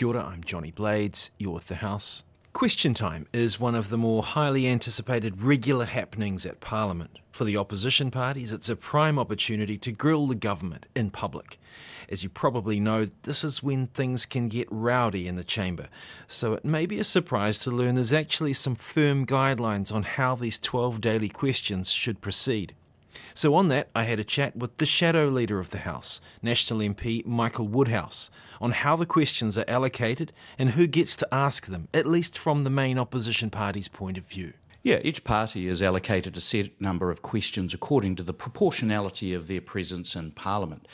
Kia ora, I'm Johnny Blades. You're with The House. Question time is one of the more highly anticipated regular happenings at Parliament. For the opposition parties, it's a prime opportunity to grill the government in public. As you probably know, this is when things can get rowdy in the chamber, so it may be a surprise to learn there's actually some firm guidelines on how these 12 daily questions should proceed. So, on that, I had a chat with the shadow leader of the House, National MP Michael Woodhouse, on how the questions are allocated and who gets to ask them, at least from the main opposition party's point of view. Yeah, each party is allocated a set number of questions according to the proportionality of their presence in Parliament.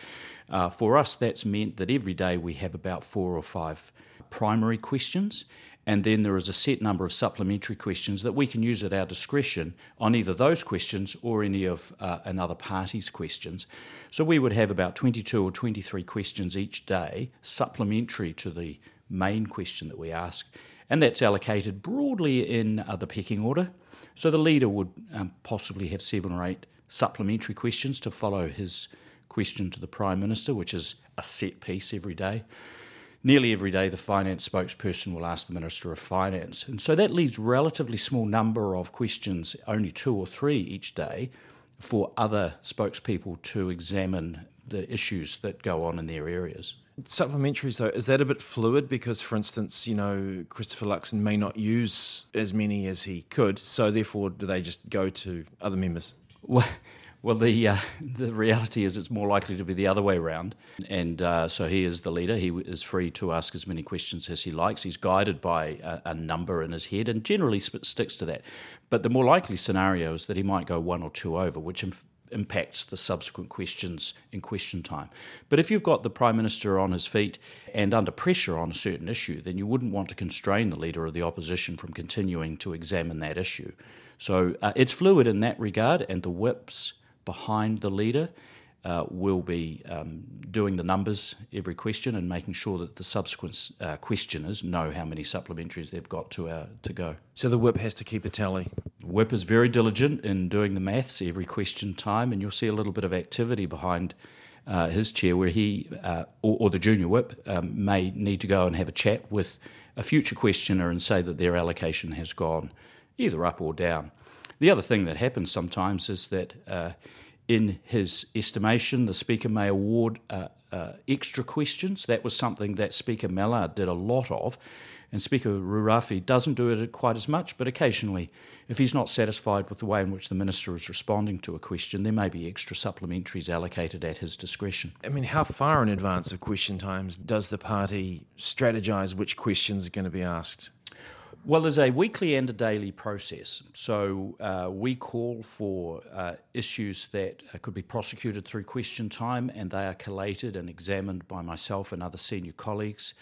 Uh, for us, that's meant that every day we have about four or five primary questions, and then there is a set number of supplementary questions that we can use at our discretion on either those questions or any of uh, another party's questions. So we would have about 22 or 23 questions each day, supplementary to the main question that we ask, and that's allocated broadly in uh, the pecking order. So the leader would um, possibly have seven or eight supplementary questions to follow his question to the Prime Minister, which is a set piece every day nearly every day the finance spokesperson will ask the Minister of Finance. And so that leaves relatively small number of questions, only two or three each day, for other spokespeople to examine the issues that go on in their areas. Supplementaries, though, is that a bit fluid? Because, for instance, you know, Christopher Luxon may not use as many as he could, so therefore, do they just go to other members? Well, well, the uh, the reality is it's more likely to be the other way around, and uh, so he is the leader. He is free to ask as many questions as he likes. He's guided by a, a number in his head, and generally sticks to that. But the more likely scenario is that he might go one or two over, which inf- impacts the subsequent questions in question time. But if you've got the Prime Minister on his feet and under pressure on a certain issue, then you wouldn't want to constrain the Leader of the Opposition from continuing to examine that issue. So uh, it's fluid in that regard, and the whips behind the leader uh, will be um, doing the numbers every question and making sure that the subsequent uh, questioners know how many supplementaries they've got to uh, to go. So the whip has to keep a tally. Whip is very diligent in doing the maths every question time, and you'll see a little bit of activity behind. Uh, his chair, where he uh, or, or, the junior whip um, may need to go and have a chat with a future questioner and say that their allocation has gone either up or down. The other thing that happens sometimes is that, uh, in his estimation, the Speaker may award uh, uh, extra questions. That was something that Speaker Mallard did a lot of, and Speaker Rurawhe doesn't do it quite as much, but occasionally, if he's not satisfied with the way in which the Minister is responding to a question, there may be extra supplementaries allocated at his discretion. I mean, how far in advance of question times does the party strategise which questions are going to be asked? Well, there's a weekly and a daily process. So uh, we call for uh, issues that uh, could be prosecuted through question time, and they are collated and examined by myself and other senior colleagues.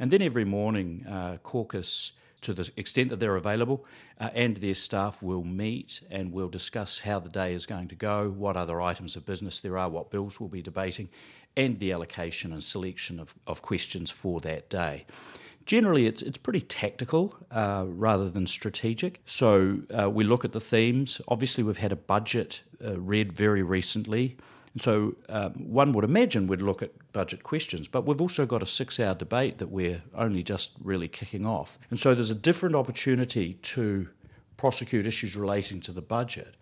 And then every morning, uh, caucus, to the extent that they're available, uh, and their staff will meet and we'll discuss how the day is going to go, what other items of business there are, what bills we'll be debating, and the allocation and selection of, of questions for that day generally it's, it's pretty tactical uh, rather than strategic. So uh, we look at the themes. Obviously, we've had a budget uh, read very recently. So um, one would imagine we'd look at budget questions, but we've also got a six-hour debate that we're only just really kicking off. And so there's a different opportunity to prosecute issues relating to the budget.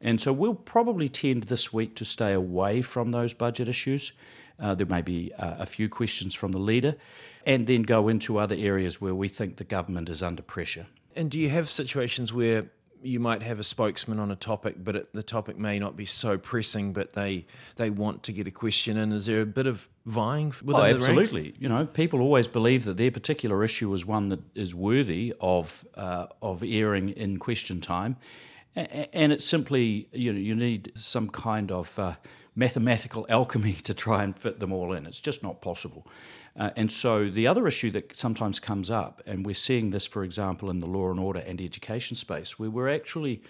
And so we'll probably tend this week to stay away from those budget issues uh, there may be uh, a few questions from the leader, and then go into other areas where we think the government is under pressure. And do you have situations where you might have a spokesman on a topic, but it, the topic may not be so pressing, but they they want to get a question in. Is there a bit of vying within oh, absolutely. You know, people always believe that their particular issue is one that is worthy of uh, of airing in question time, and it's simply you know you need some kind of uh, mathematical alchemy to try and fit them all in. It's just not possible. Uh, and so the other issue that sometimes comes up, and we're seeing this, for example, in the law and order and education space, where we're actually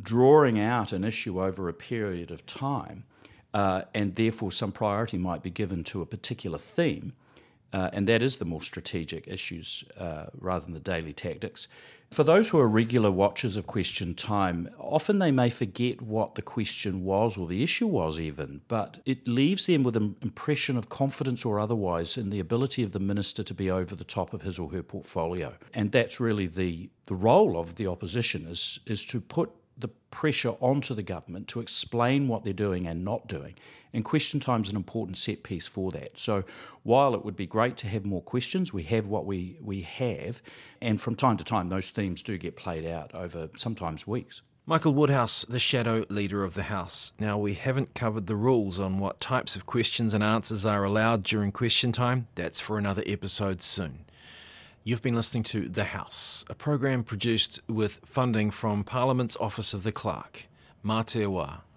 drawing out an issue over a period of time, uh, and therefore some priority might be given to a particular theme. Uh, and that is the more strategic issues uh, rather than the daily tactics. For those who are regular watchers of Question Time, often they may forget what the question was or the issue was, even, but it leaves them with an impression of confidence or otherwise in the ability of the minister to be over the top of his or her portfolio. And that's really the, the role of the opposition is, is to put the pressure onto the government to explain what they're doing and not doing. And question time is an important set piece for that. So while it would be great to have more questions, we have what we, we have. And from time to time, those themes do get played out over sometimes weeks. Michael Woodhouse, the shadow leader of the House. Now, we haven't covered the rules on what types of questions and answers are allowed during question time. That's for another episode soon. You've been listening to The House, a program produced with funding from Parliament's Office of the Clerk. Mā.